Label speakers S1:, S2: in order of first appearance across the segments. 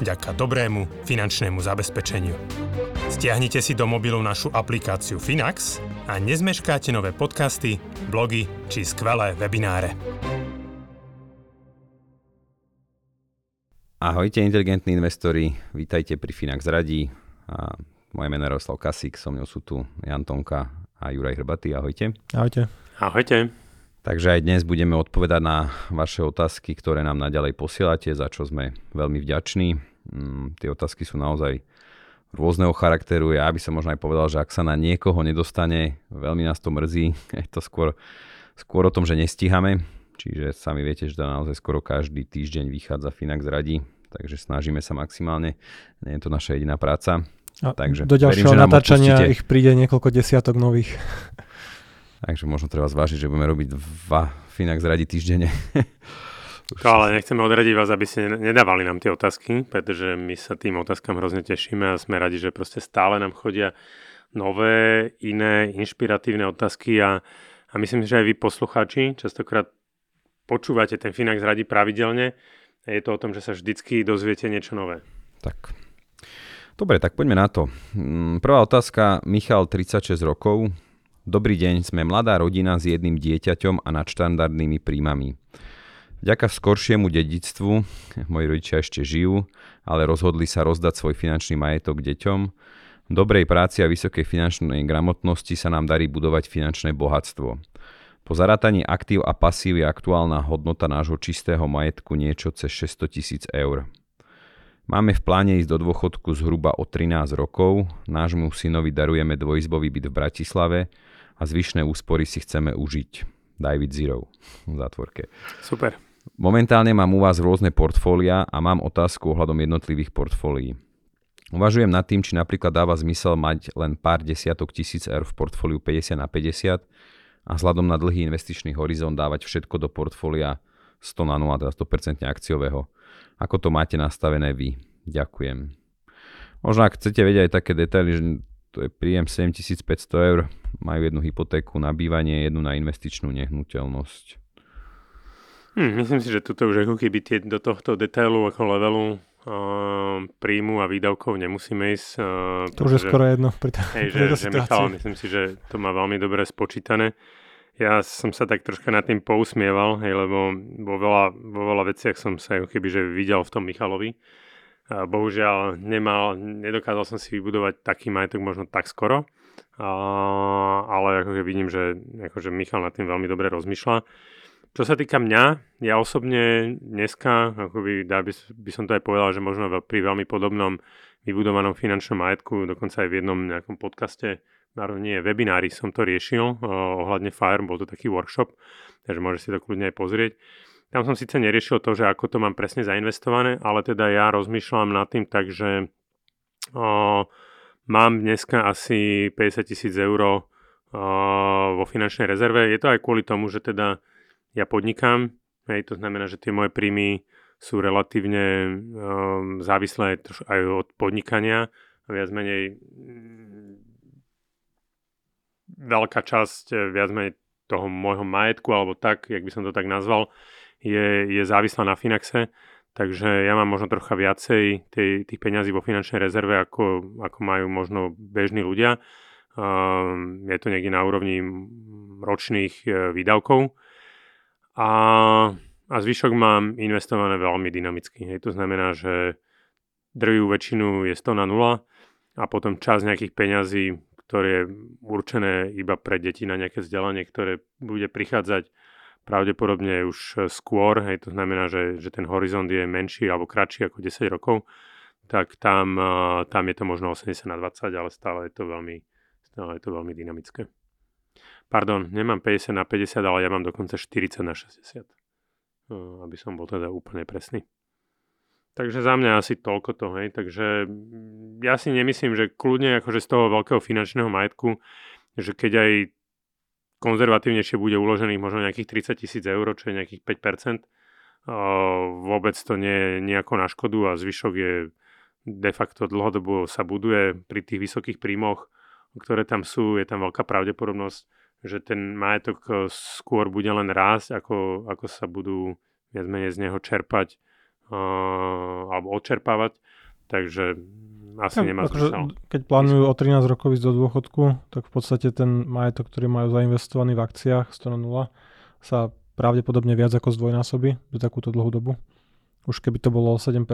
S1: vďaka dobrému finančnému zabezpečeniu. Stiahnite si do mobilu našu aplikáciu Finax a nezmeškáte nové podcasty, blogy či skvelé webináre.
S2: Ahojte inteligentní investori, vítajte pri Finax Radí. A moje meno je Roslav Kasík, so mnou sú tu Jan Tonka a Juraj Hrbatý. Ahojte.
S3: Ahojte.
S4: Ahojte.
S2: Takže aj dnes budeme odpovedať na vaše otázky, ktoré nám naďalej posielate, za čo sme veľmi vďační. Mm, tie otázky sú naozaj rôzneho charakteru. Ja by som možno aj povedal, že ak sa na niekoho nedostane, veľmi nás to mrzí. Je to skôr, skôr o tom, že nestíhame. Čiže sami viete, že naozaj skoro každý týždeň vychádza Finax radi, takže snažíme sa maximálne. Nie je to naša jediná práca.
S3: A takže do ďalšieho verím, natáčania ich príde niekoľko desiatok nových.
S2: Takže možno treba zvážiť, že budeme robiť dva Finax radi týždenne.
S4: To ale nechceme odradiť vás, aby ste nedávali nám tie otázky, pretože my sa tým otázkam hrozne tešíme a sme radi, že proste stále nám chodia nové, iné, inšpiratívne otázky a, a myslím, že aj vy poslucháči častokrát počúvate ten Finax radi pravidelne. Je to o tom, že sa vždycky dozviete niečo nové.
S2: Tak. Dobre, tak poďme na to. Mm, prvá otázka. Michal, 36 rokov, Dobrý deň, sme mladá rodina s jedným dieťaťom a nadštandardnými príjmami. Vďaka skoršiemu dedictvu, moji rodičia ešte žijú, ale rozhodli sa rozdať svoj finančný majetok deťom, dobrej práci a vysokej finančnej gramotnosti sa nám darí budovať finančné bohatstvo. Po zarátaní aktív a pasív je aktuálna hodnota nášho čistého majetku niečo cez 600 tisíc eur. Máme v pláne ísť do dôchodku zhruba o 13 rokov, nášmu synovi darujeme dvojizbový byt v Bratislave a zvyšné úspory si chceme užiť. David Zero v zátvorke.
S4: Super.
S2: Momentálne mám u vás rôzne portfólia a mám otázku ohľadom jednotlivých portfólií. Uvažujem nad tým, či napríklad dáva zmysel mať len pár desiatok tisíc eur v portfóliu 50 na 50 a vzhľadom na dlhý investičný horizont dávať všetko do portfólia 100 na 0, teda 100% akciového. Ako to máte nastavené vy? Ďakujem. Možno ak chcete vedieť aj také detaily, že to je príjem 7500 eur, majú jednu hypotéku na bývanie, jednu na investičnú nehnuteľnosť.
S4: Hmm, myslím si, že tuto už ako keby tie, do tohto detailu ako levelu uh, príjmu a výdavkov nemusíme ísť. Uh,
S3: to už je skoro jedno. Pri
S4: t- hej, že, že Michal, myslím si, že to má veľmi dobre spočítané. Ja som sa tak troška nad tým pousmieval, hej, lebo vo veľa, vo veľa veciach som sa ako keby že videl v tom Michalovi. A bohužiaľ nemal, nedokázal som si vybudovať taký majetok možno tak skoro, a, ale ako vidím, že akože Michal nad tým veľmi dobre rozmýšľa. Čo sa týka mňa, ja osobne dneska, akoby, dá by, by som to aj povedal, že možno pri veľmi podobnom vybudovanom finančnom majetku, dokonca aj v jednom nejakom podcaste, nie webinári som to riešil ohľadne FIRE, bol to taký workshop, takže môžeš si to kľudne aj pozrieť. Tam som síce neriešil to, že ako to mám presne zainvestované, ale teda ja rozmýšľam nad tým tak, že o, mám dneska asi 50 tisíc eur o, vo finančnej rezerve. Je to aj kvôli tomu, že teda ja podnikám, hej, to znamená, že tie moje príjmy sú relatívne um, závislé aj od podnikania a viac menej mm, veľká časť eh, viac menej toho môjho majetku, alebo tak, jak by som to tak nazval, je, je závislá na Finaxe, takže ja mám možno trocha viacej tej, tých peňazí vo finančnej rezerve, ako, ako majú možno bežní ľudia. Um, je to niekde na úrovni ročných uh, výdavkov a, a zvyšok mám investované veľmi dynamicky. Hej. To znamená, že drvivú väčšinu je 100 na 0 a potom čas nejakých peňazí, ktoré je určené iba pre deti na nejaké vzdelanie, ktoré bude prichádzať pravdepodobne už skôr, hej, to znamená, že, že ten horizont je menší alebo kratší ako 10 rokov, tak tam, tam je to možno 80 na 20, ale stále je to veľmi, stále je to veľmi dynamické. Pardon, nemám 50 na 50, ale ja mám dokonca 40 na 60. Aby som bol teda úplne presný. Takže za mňa asi toľko to, hej. Takže ja si nemyslím, že kľudne akože z toho veľkého finančného majetku, že keď aj konzervatívnejšie bude uložených možno nejakých 30 tisíc eur, čo je nejakých 5%, vôbec to nie je nejako na škodu a zvyšok je de facto dlhodobo sa buduje pri tých vysokých príjmoch, ktoré tam sú, je tam veľká pravdepodobnosť, že ten majetok e, skôr bude len rásť, ako, ako sa budú viac menej z neho čerpať uh, alebo odčerpávať. Takže asi ja, nemá akože.
S3: Keď plánujú o 13 rokov ísť do dôchodku, tak v podstate ten majetok, ktorý majú zainvestovaný v akciách 100 na 0, sa pravdepodobne viac ako zdvojnásobí za takúto dlhú dobu. Už keby to bolo 7%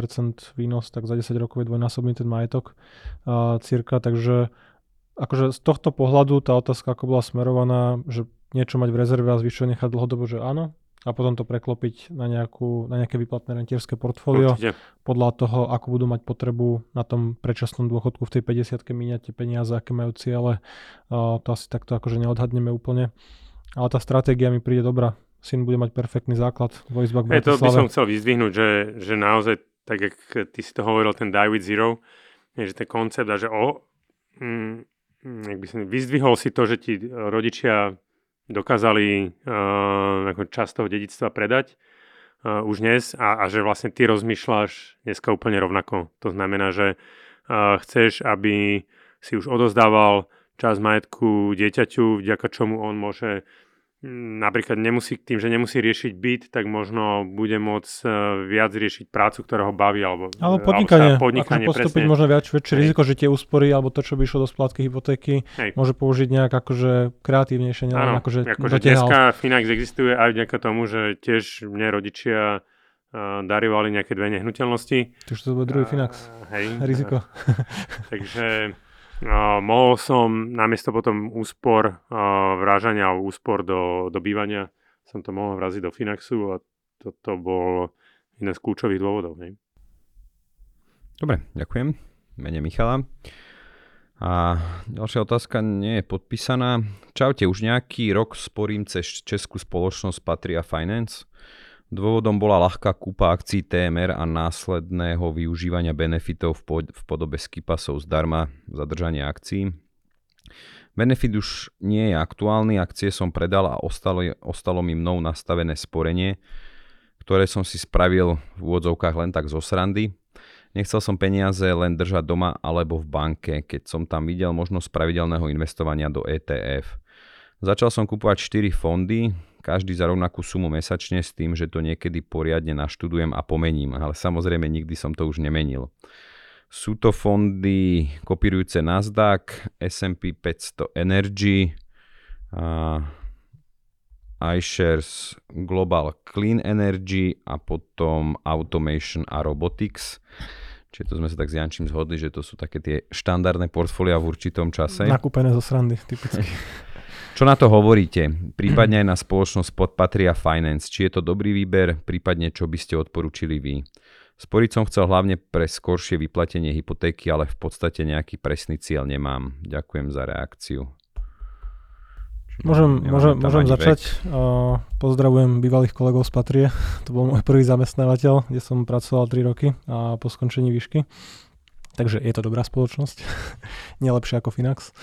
S3: výnos, tak za 10 rokov je dvojnásobný ten majetok uh, cirka, takže akože z tohto pohľadu tá otázka ako bola smerovaná, že niečo mať v rezerve a zvyšuje nechať dlhodobo, že áno, a potom to preklopiť na, nejakú, na nejaké vyplatné rentierské portfólio Určite. podľa toho, ako budú mať potrebu na tom predčasnom dôchodku v tej 50 míňať tie peniaze, aké majú ciele. Uh, to asi takto akože neodhadneme úplne. Ale tá stratégia mi príde dobrá. Syn bude mať perfektný základ vo izbách
S4: hey, To by som chcel vyzdvihnúť, že, že naozaj, tak jak ty si to hovoril, ten Die with Zero, je, že ten koncept a že o, mm, jak by som, vyzdvihol si to, že ti rodičia dokázali uh, ako časť toho dedictva predať uh, už dnes a, a že vlastne ty rozmýšľaš dneska úplne rovnako. To znamená, že uh, chceš, aby si už odozdával čas majetku dieťaťu, vďaka čomu on môže napríklad nemusí, tým, že nemusí riešiť byt, tak možno bude môcť uh, viac riešiť prácu, ktorá ho baví. Alebo,
S3: alebo podnikanie. Alebo podnikanie postúpiť presne. možno viac, väčšie Hej. riziko, že tie úspory alebo to, čo by išlo do splátky hypotéky, Hej. môže použiť nejak akože kreatívnejšie.
S4: Áno, akože, akože dneska Finax existuje aj vďaka tomu, že tiež mne rodičia uh, darovali nejaké dve nehnuteľnosti.
S3: Takže to bude druhý Finax.
S4: Hej.
S3: Riziko.
S4: takže Mohol som namiesto potom úspor vrážania alebo úspor do, do bývania, som to mohol vraziť do Finaxu a toto bol jeden z kľúčových dôvodov. Ne?
S2: Dobre, ďakujem. Mene Michala. A ďalšia otázka nie je podpísaná. Čaute, už nejaký rok sporím cez českú spoločnosť Patria Finance. Dôvodom bola ľahká kúpa akcií TMR a následného využívania benefitov v, podobe skipasov zdarma zadržania akcií. Benefit už nie je aktuálny, akcie som predal a ostalo, ostalo mi mnou nastavené sporenie, ktoré som si spravil v úvodzovkách len tak zo srandy. Nechcel som peniaze len držať doma alebo v banke, keď som tam videl možnosť pravidelného investovania do ETF. Začal som kupovať 4 fondy, každý za rovnakú sumu mesačne s tým, že to niekedy poriadne naštudujem a pomením, ale samozrejme nikdy som to už nemenil. Sú to fondy kopírujúce Nasdaq, S&P 500 Energy, a iShares Global Clean Energy a potom Automation a Robotics. Čiže to sme sa tak s Jančím zhodli, že to sú také tie štandardné portfólia v určitom čase.
S3: Nakúpené zo srandy, typicky.
S2: Čo na to hovoríte? Prípadne aj na spoločnosť pod Patria Finance. Či je to dobrý výber, prípadne čo by ste odporúčili vy? Sporiť som chcel hlavne pre skoršie vyplatenie hypotéky, ale v podstate nejaký presný cieľ nemám. Ďakujem za reakciu.
S3: Môžem, môžem, môžem začať. Uh, pozdravujem bývalých kolegov z Patrie. To bol môj prvý zamestnávateľ, kde som pracoval 3 roky a po skončení výšky. Takže je to dobrá spoločnosť. Nie lepšia ako Finax.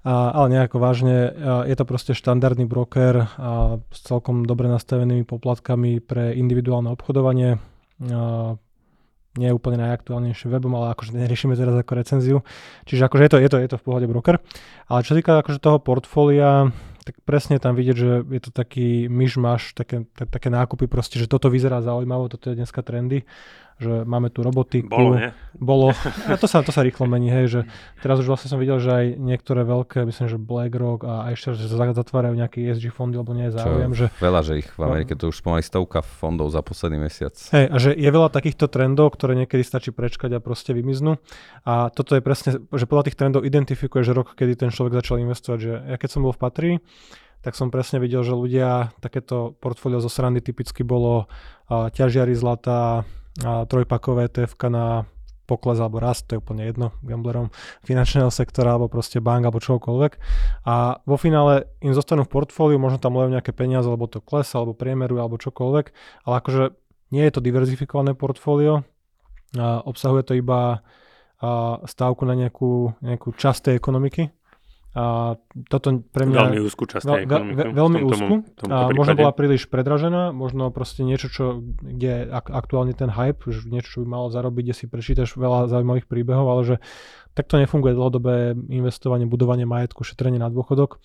S3: A, ale nejako vážne, je to proste štandardný broker a s celkom dobre nastavenými poplatkami pre individuálne obchodovanie. A, nie je úplne najaktuálnejším webom, ale akože neriešime teraz ako recenziu. Čiže akože je to, je to, je to v pohode broker. Ale čo týka akože toho portfólia, tak presne tam vidieť, že je to taký myšmaš, také, také nákupy proste, že toto vyzerá zaujímavo, toto je dneska trendy že máme tu robotiku.
S4: Bolo, nie?
S3: Bolo. A to sa, to sa rýchlo mení, hej, že teraz už vlastne som videl, že aj niektoré veľké, myslím, že BlackRock a ešte, že zatvárajú nejaké ESG fondy, lebo nie je záujem. Čo, že,
S2: veľa, že ich v Amerike to už pomaly stovka fondov za posledný mesiac.
S3: Hej, a že je veľa takýchto trendov, ktoré niekedy stačí prečkať a proste vymiznú. A toto je presne, že podľa tých trendov identifikuje, že rok, kedy ten človek začal investovať. Že ja keď som bol v Patrii, tak som presne videl, že ľudia, takéto portfólio zo srandy typicky bolo uh, ťažiari zlata, trojpakové TFK na pokles alebo rast, to je úplne jedno gamblerom finančného sektora alebo proste bank alebo čokoľvek. A vo finále im zostanú v portfóliu, možno tam lejú nejaké peniaze, alebo to klesa, alebo priemeru, alebo čokoľvek, ale akože nie je to diverzifikované portfólio obsahuje to iba a stávku na nejakú, nejakú časť tej ekonomiky. A toto pre mňa...
S4: Veľmi úzku časť tej ekonomiky. Ve,
S3: veľmi úzku. A možno bola príliš predražená, možno proste niečo, čo, kde je aktuálne ten hype, že niečo, čo by malo zarobiť, kde si prečítaš veľa zaujímavých príbehov, ale že takto nefunguje dlhodobé investovanie, budovanie majetku, šetrenie na dôchodok.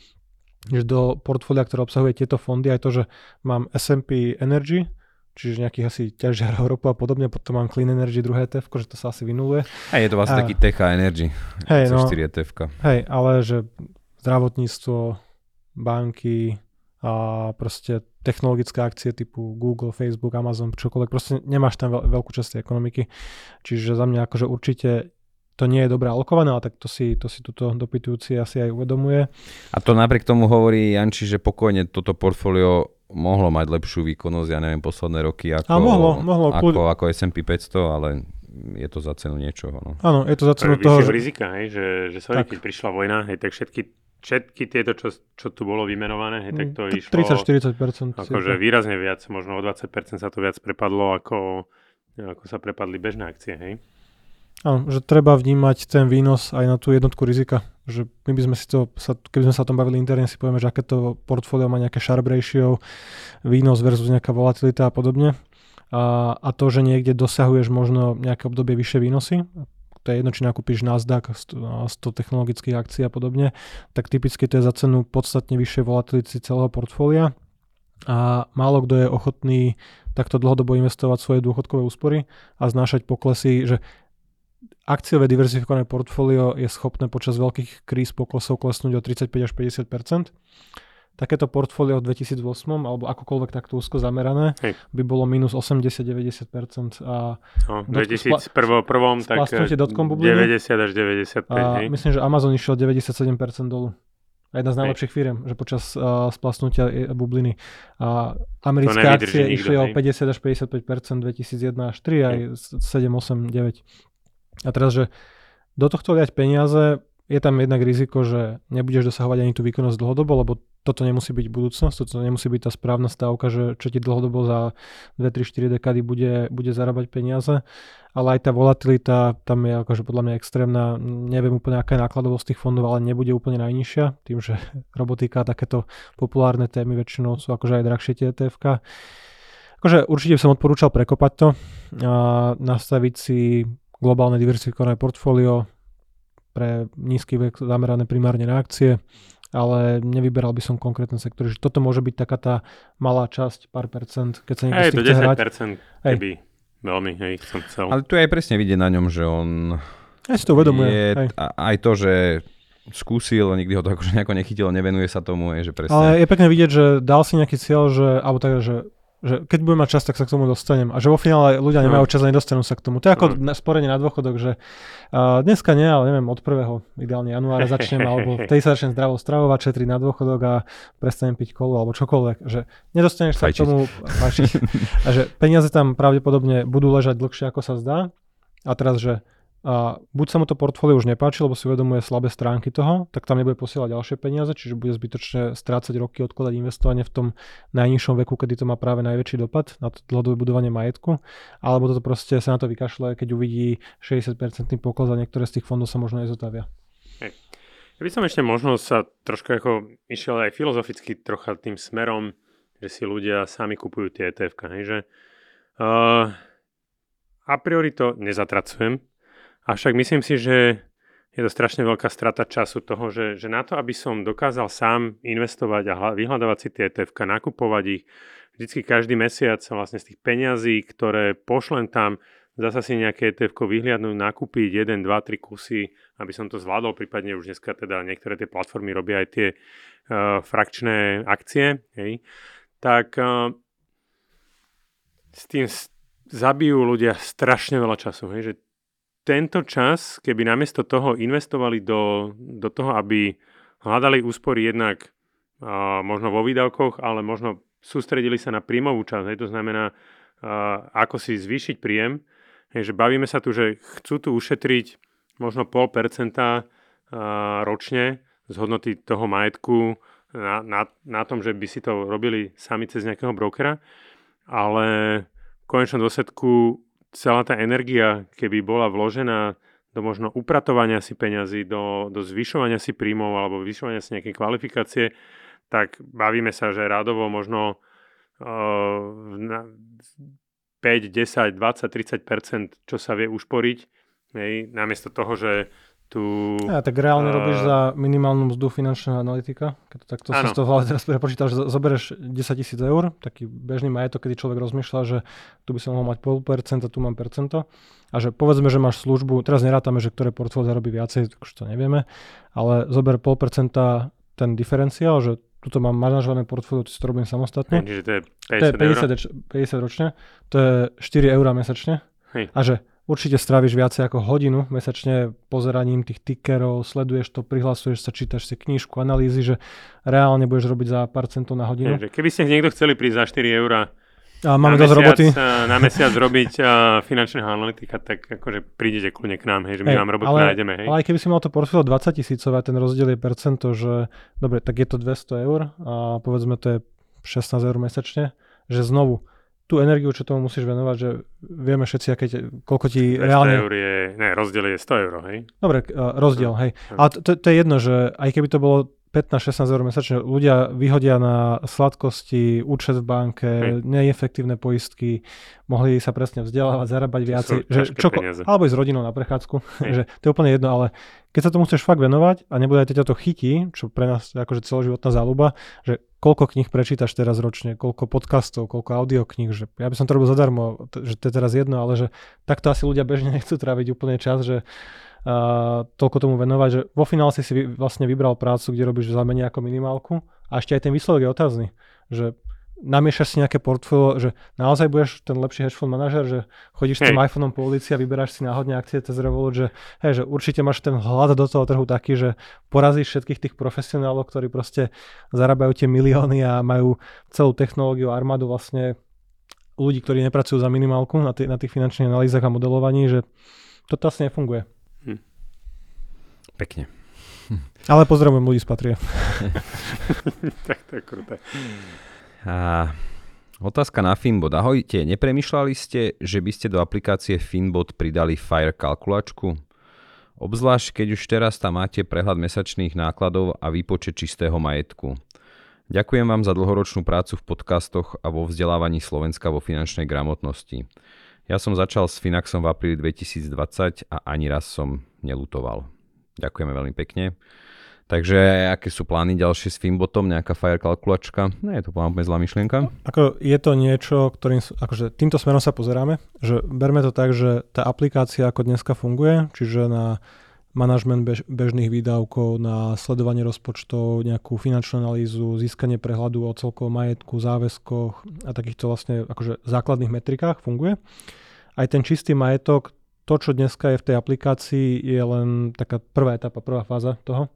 S3: Že do portfólia, ktoré obsahuje tieto fondy, aj to, že mám S&P Energy, čiže nejakých asi ťažiar ropu a podobne, potom mám Clean Energy druhé ETF, že to sa asi vynuluje.
S2: A je to vlastne a, taký Tech Energy,
S3: hej, no,
S2: 4 ETF.
S3: Hej, ale že zdravotníctvo, banky a proste technologické akcie typu Google, Facebook, Amazon, čokoľvek, proste nemáš tam veľ, veľkú časť tej ekonomiky. Čiže za mňa akože určite to nie je dobre alokované, ale tak to si, to si tuto dopytujúci asi aj uvedomuje.
S2: A to napriek tomu hovorí Janči, že pokojne toto portfólio mohlo mať lepšiu výkonnosť, ja neviem, posledné roky ako, a mohlo, mohlo, ako, kľud... ako S&P 500, ale je to za cenu niečoho. No.
S3: Áno, je to za cenu toho,
S4: že... rizika, hej, že, že sorry, keď prišla vojna, hej, tak všetky, všetky tieto, čo, čo tu bolo vymenované, hej, tak to 30,
S3: išlo... 30-40%.
S4: Akože výrazne viac, možno o 20% sa to viac prepadlo, ako, ako sa prepadli bežné akcie, hej.
S3: Áno, že treba vnímať ten výnos aj na tú jednotku rizika. Že my by sme si to, sa, keby sme sa o tom bavili interne, si povieme, že aké to portfólio má nejaké sharp ratio, výnos versus nejaká volatilita a podobne. A, a to, že niekde dosahuješ možno nejaké obdobie vyššie výnosy, to je jedno, či nakúpiš Nasdaq 100, 100 technologických akcií a podobne, tak typicky to je za cenu podstatne vyššie volatility celého portfólia a málo kto je ochotný takto dlhodobo investovať svoje dôchodkové úspory a znášať poklesy, že akciové diverzifikované portfólio je schopné počas veľkých kríz poklesov klesnúť o 35 až 50% Takéto portfólio v 2008 alebo akokoľvek takto úzko zamerané Hej. by bolo minus 80-90% a
S4: no, 2001 prvom tak 90 až 95. A
S3: myslím, že Amazon išiel 97% dolu. A jedna z najlepších firm, že počas uh, splasnutia bubliny. A americké akcie išli o 50 až 55% 2001 až 3 aj 7, 8, 9. A teraz, že do tohto liať peniaze, je tam jednak riziko, že nebudeš dosahovať ani tú výkonnosť dlhodobo, lebo toto nemusí byť budúcnosť, toto nemusí byť tá správna stávka, že čo ti dlhodobo za 2, 3, 4 dekady bude, bude zarábať peniaze, ale aj tá volatilita tam je akože podľa mňa extrémna, neviem úplne aká je nákladovosť tých fondov, ale nebude úplne najnižšia, tým, že robotika a takéto populárne témy väčšinou sú akože aj drahšie tie etf Akože určite som odporúčal prekopať to a nastaviť si globálne diversifikované portfólio pre nízky vek zamerané primárne na akcie, ale nevyberal by som konkrétne sektory. Že toto môže byť taká tá malá časť, pár percent, keď sa niekto hey,
S4: chce
S3: hrať.
S4: keby hej. veľmi, hej, som chcel.
S2: Ale tu je aj presne vidieť na ňom, že on
S3: ja si to uvedomuje. Je
S2: hej. aj to, že skúsil, nikdy ho to akože nejako nechytilo, nevenuje sa tomu, je, že presne.
S3: Ale je pekné vidieť, že dal si nejaký cieľ, že, alebo tak, že že keď budem mať čas, tak sa k tomu dostanem. A že vo finále ľudia nemajú čas a nedostanú sa k tomu. To je ako no. sporenie na dôchodok, že uh, dneska nie, ale neviem, od 1. ideálne januára začnem, alebo tej sa začnem zdravo stravovať, šetriť na dôchodok a prestanem piť kolu alebo čokoľvek. Že nedostaneš sa k tomu a že peniaze tam pravdepodobne budú ležať dlhšie, ako sa zdá. A teraz, že a buď sa mu to portfólio už nepáči, lebo si uvedomuje slabé stránky toho, tak tam nebude posielať ďalšie peniaze, čiže bude zbytočne strácať roky, odkladať investovanie v tom najnižšom veku, kedy to má práve najväčší dopad na to dlhodobé budovanie majetku, alebo toto proste sa na to vykašle, keď uvidí 60% pokles a niektoré z tých fondov sa možno nezotavia.
S4: Ja by som ešte možno sa trošku ako išiel aj filozoficky trocha tým smerom, že si ľudia sami kupujú tie ETF, hej, že uh, a priori to nezatracujem, Avšak myslím si, že je to strašne veľká strata času toho, že, že na to, aby som dokázal sám investovať a vyhľadávať si tie ETF, nakupovať ich vždycky každý mesiac vlastne z tých peňazí, ktoré pošlem tam, zasa si nejaké ETF vyhliadnúť, nakúpiť 1, 2, 3 kusy, aby som to zvládol, prípadne už dneska teda niektoré tie platformy robia aj tie uh, frakčné akcie, hej, tak uh, s tým zabijú ľudia strašne veľa času, hej, že tento čas, keby namiesto toho investovali do, do toho, aby hľadali úspory jednak uh, možno vo výdavkoch, ale možno sústredili sa na príjmovú časť. Hej, to znamená, uh, ako si zvýšiť príjem. Hej, že bavíme sa tu, že chcú tu ušetriť možno pol percenta uh, ročne z hodnoty toho majetku na, na, na tom, že by si to robili sami cez nejakého brokera, ale v konečnom dôsledku celá tá energia, keby bola vložená do možno upratovania si peňazí, do, do zvyšovania si príjmov alebo zvyšovania si nejaké kvalifikácie, tak bavíme sa, že rádovo možno uh, 5, 10, 20, 30 čo sa vie ušporiť, hej, namiesto toho, že tu...
S3: Ja, tak reálne uh, robíš za minimálnu mzdu finančného analytika. Keď to takto si z toho teraz prepočítal, že zoberieš 10 tisíc eur, taký bežný majetok, kedy človek rozmýšľa, že tu by som mohol mať pol percenta, tu mám percento. A že povedzme, že máš službu, teraz nerátame, že ktoré portfólio zarobí viacej, už to nevieme, ale zober pol percenta ten diferenciál, že tuto mám manažované portfólio, to si to robím samostatne.
S4: Čiže to je 50,
S3: to je 50, 50 ročne, to je 4 eur mesačne. Hej. A že určite stráviš viacej ako hodinu mesačne pozeraním tých tickerov, sleduješ to, prihlasuješ sa, čítaš si knižku, analýzy, že reálne budeš robiť za pár centov na hodinu.
S4: Je, keby ste niekto chceli prísť za 4 eurá
S3: a máme dosť roboty.
S4: Na mesiac robiť uh, finančného analytika, tak akože prídete kľudne k nám, hej, že my hey, vám robotu ale, nájdeme. Hej.
S3: Ale aj keby si mal to portfólio 20 tisícové, ten rozdiel je percento, že dobre, tak je to 200 eur a povedzme to je 16 eur mesačne, že znovu tú energiu, čo tomu musíš venovať, že vieme všetci, aké te, koľko ti reálne...
S4: eur je, ne, rozdiel je 100 eur, hej?
S3: Dobre, uh, rozdiel, hej. Ale to, to je jedno, že aj keby to bolo 15-16 eur mesačne, ľudia vyhodia na sladkosti, účet v banke, hej. neefektívne poistky, mohli sa presne vzdelávať, zarábať viacej, že čo, alebo ísť s rodinou na prechádzku, že to je úplne jedno, ale keď sa tomu chceš fakt venovať a nebude aj ťa to chytí, čo pre nás je akože celoživotná záľuba, že koľko kníh prečítaš teraz ročne, koľko podcastov, koľko audiokníh, že ja by som to robil zadarmo, že to je teraz jedno, ale že takto asi ľudia bežne nechcú tráviť úplne čas, že uh, toľko tomu venovať, že vo finále si si vlastne vybral prácu, kde robíš za menej ako minimálku a ešte aj ten výsledok je otázny, že namiešaš si nejaké portfólio, že naozaj budeš ten lepší hedge fund manažer, že chodíš s tým iPhoneom po ulici a vyberáš si náhodne akcie cez Revolut, že, hej, že určite máš ten hľad do toho trhu taký, že porazíš všetkých tých profesionálov, ktorí proste zarábajú tie milióny a majú celú technológiu, armádu vlastne ľudí, ktorí nepracujú za minimálku na, tých, na tých finančných analýzach a modelovaní, že toto asi nefunguje.
S2: Pekne.
S3: Ale pozdravujem ľudí z Patria.
S4: tak to je kruté.
S2: A otázka na Finbot. Ahojte, nepremýšľali ste, že by ste do aplikácie Finbot pridali Fire kalkulačku? Obzvlášť, keď už teraz tam máte prehľad mesačných nákladov a výpočet čistého majetku. Ďakujem vám za dlhoročnú prácu v podcastoch a vo vzdelávaní Slovenska vo finančnej gramotnosti. Ja som začal s Finaxom v apríli 2020 a ani raz som nelutoval. Ďakujeme veľmi pekne. Takže aké sú plány ďalšie s Finbotom, nejaká fire kalkulačka? Nie je to úplne zlá myšlienka.
S3: Ako je to niečo, ktorým, akože týmto smerom sa pozeráme, že berme to tak, že tá aplikácia ako dneska funguje, čiže na manažment bež, bežných výdavkov, na sledovanie rozpočtov, nejakú finančnú analýzu, získanie prehľadu o celkovom majetku, záväzkoch a takýchto vlastne akože základných metrikách funguje. Aj ten čistý majetok, to, čo dneska je v tej aplikácii, je len taká prvá etapa, prvá fáza toho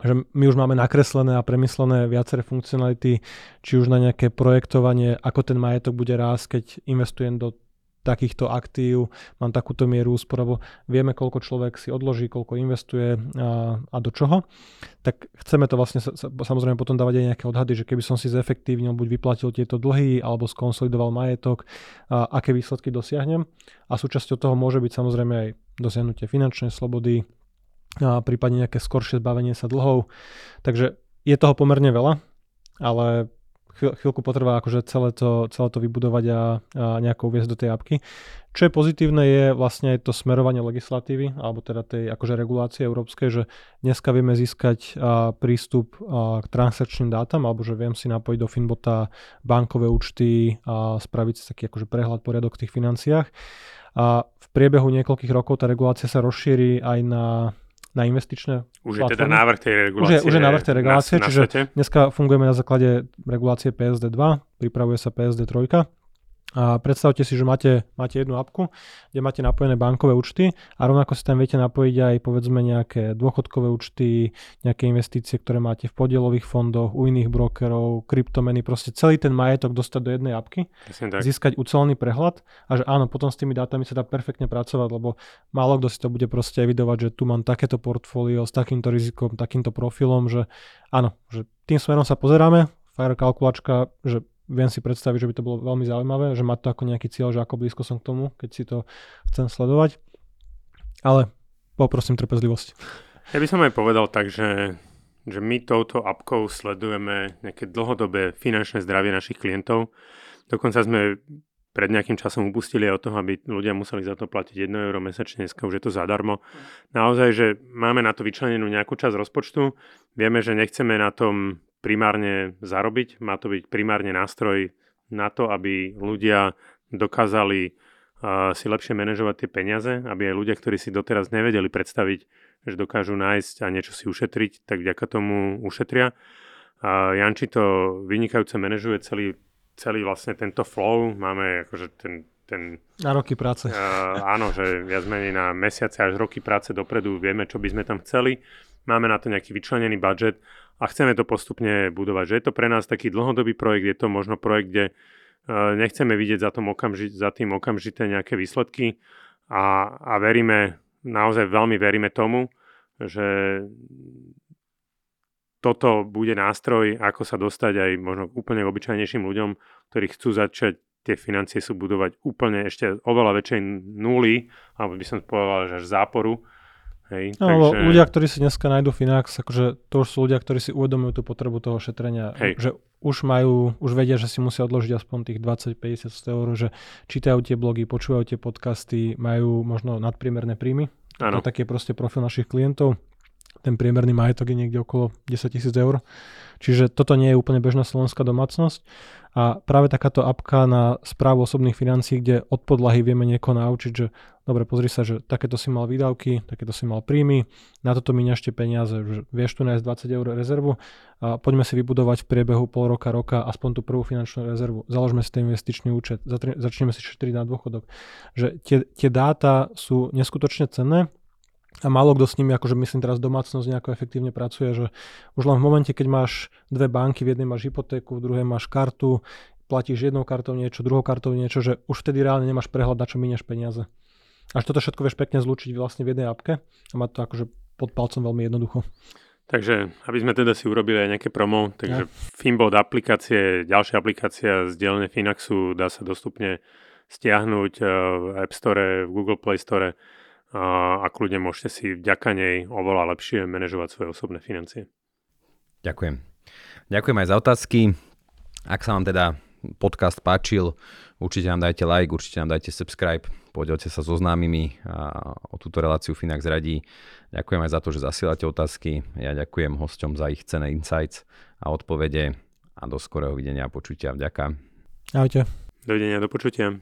S3: že my už máme nakreslené a premyslené viaceré funkcionality, či už na nejaké projektovanie, ako ten majetok bude rásť, keď investujem do takýchto aktív, mám takúto mieru úspor, alebo vieme, koľko človek si odloží, koľko investuje a, a do čoho, tak chceme to vlastne sa, samozrejme potom dávať aj nejaké odhady, že keby som si zefektívnil, buď vyplatil tieto dlhy, alebo skonsolidoval majetok, a, aké výsledky dosiahnem. A súčasťou toho môže byť samozrejme aj dosiahnutie finančnej slobody, a prípadne nejaké skoršie zbavenie sa dlhov. Takže je toho pomerne veľa, ale chvíľku potrvá akože celé to, celé to vybudovať a, a nejako uviezť do tej apky. Čo je pozitívne je vlastne aj to smerovanie legislatívy, alebo teda tej akože regulácie európskej, že dneska vieme získať a, prístup a, k transakčným dátam, alebo že viem si napojiť do Finbota bankové účty a spraviť si taký akože prehľad poriadok v tých financiách. A v priebehu niekoľkých rokov tá regulácia sa rozšíri aj na na investičné
S4: Už platformy. je teda návrh tej regulácie.
S3: Už je, už je návrh tej regulácie, na, čiže na dneska fungujeme na základe regulácie PSD 2, pripravuje sa PSD 3 a predstavte si, že máte, máte jednu apku, kde máte napojené bankové účty a rovnako si tam viete napojiť aj povedzme nejaké dôchodkové účty, nejaké investície, ktoré máte v podielových fondoch, u iných brokerov, kryptomeny, proste celý ten majetok dostať do jednej apky, získať ucelený prehľad a že áno, potom s tými dátami sa dá perfektne pracovať, lebo málo kto si to bude proste evidovať, že tu mám takéto portfólio s takýmto rizikom, takýmto profilom, že áno, že tým smerom sa pozeráme, Fire kalkulačka, že viem si predstaviť, že by to bolo veľmi zaujímavé, že má to ako nejaký cieľ, že ako blízko som k tomu, keď si to chcem sledovať. Ale poprosím trpezlivosť.
S4: Ja by som aj povedal tak, že, že my touto apkou sledujeme nejaké dlhodobé finančné zdravie našich klientov. Dokonca sme pred nejakým časom upustili od toho, aby ľudia museli za to platiť 1 euro mesačne, dneska už je to zadarmo. Naozaj, že máme na to vyčlenenú nejakú časť rozpočtu, vieme, že nechceme na tom primárne zarobiť, má to byť primárne nástroj na to, aby ľudia dokázali uh, si lepšie manažovať tie peniaze, aby aj ľudia, ktorí si doteraz nevedeli predstaviť, že dokážu nájsť a niečo si ušetriť, tak vďaka tomu ušetria. Uh, Janči to vynikajúce manažuje celý celý vlastne tento flow, máme akože ten... ten
S3: na roky práce.
S4: Uh, áno, že viac menej na mesiace až roky práce dopredu vieme, čo by sme tam chceli. Máme na to nejaký vyčlenený budget a chceme to postupne budovať. Že je to pre nás taký dlhodobý projekt, je to možno projekt, kde uh, nechceme vidieť za, tom okamži- za tým okamžité nejaké výsledky a, a veríme, naozaj veľmi veríme tomu, že toto bude nástroj, ako sa dostať aj možno k úplne obyčajnejším ľuďom, ktorí chcú začať tie financie sú budovať úplne ešte oveľa väčšej nuly, alebo by som povedal, že až záporu.
S3: Hej, no, takže... ľudia, ktorí si dneska nájdú Finax, akože to už sú ľudia, ktorí si uvedomujú tú potrebu toho šetrenia, Hej. že už majú, už vedia, že si musia odložiť aspoň tých 20-50 eur, že čítajú tie blogy, počúvajú tie podcasty, majú možno nadpriemerné príjmy. Ano. To je taký proste profil našich klientov ten priemerný majetok je niekde okolo 10 tisíc eur. Čiže toto nie je úplne bežná slovenská domácnosť. A práve takáto apka na správu osobných financií, kde od podlahy vieme niekoho naučiť, že dobre, pozri sa, že takéto si mal výdavky, takéto si mal príjmy, na toto míňaš peniaze, že vieš tu nájsť 20 eur rezervu a poďme si vybudovať v priebehu pol roka, roka aspoň tú prvú finančnú rezervu. Založme si ten investičný účet, začneme si šetriť na dôchodok. Že tie, tie dáta sú neskutočne cenné a málo kto s nimi, akože myslím teraz domácnosť nejako efektívne pracuje, že už len v momente, keď máš dve banky, v jednej máš hypotéku, v druhej máš kartu, platíš jednou kartou niečo, druhou kartou niečo, že už vtedy reálne nemáš prehľad, na čo minieš peniaze. Až toto všetko vieš pekne zlúčiť vlastne v jednej apke a má to akože pod palcom veľmi jednoducho.
S4: Takže, aby sme teda si urobili aj nejaké promo, takže ja. Finbot aplikácie, ďalšia aplikácia z dielne Finaxu dá sa dostupne stiahnuť eh, v App Store, v Google Play Store a, a kľudne môžete si vďaka nej oveľa lepšie manažovať svoje osobné financie.
S2: Ďakujem. Ďakujem aj za otázky. Ak sa vám teda podcast páčil, určite nám dajte like, určite nám dajte subscribe, podielte sa so známymi a o túto reláciu Finax radí. Ďakujem aj za to, že zasielate otázky. Ja ďakujem hosťom za ich cené insights a odpovede a do skorého videnia a počutia. Vďaka.
S3: Ahojte.
S4: Dovidenia, do počutia.